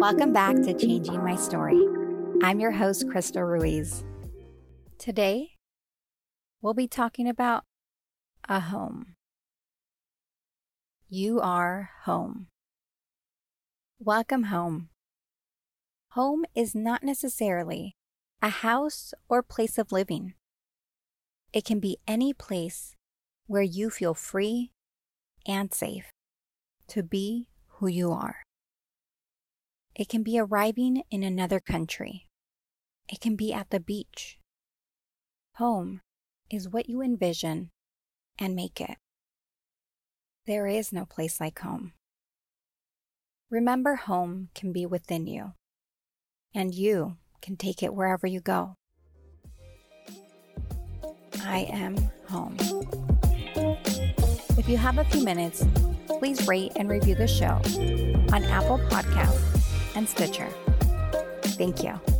Welcome back to Changing My Story. I'm your host, Crystal Ruiz. Today, we'll be talking about a home. You are home. Welcome home. Home is not necessarily a house or place of living. It can be any place where you feel free and safe to be who you are. It can be arriving in another country. It can be at the beach. Home is what you envision and make it. There is no place like home. Remember, home can be within you, and you can take it wherever you go. I am home. If you have a few minutes, please rate and review the show on Apple Podcasts and Stitcher. Thank you.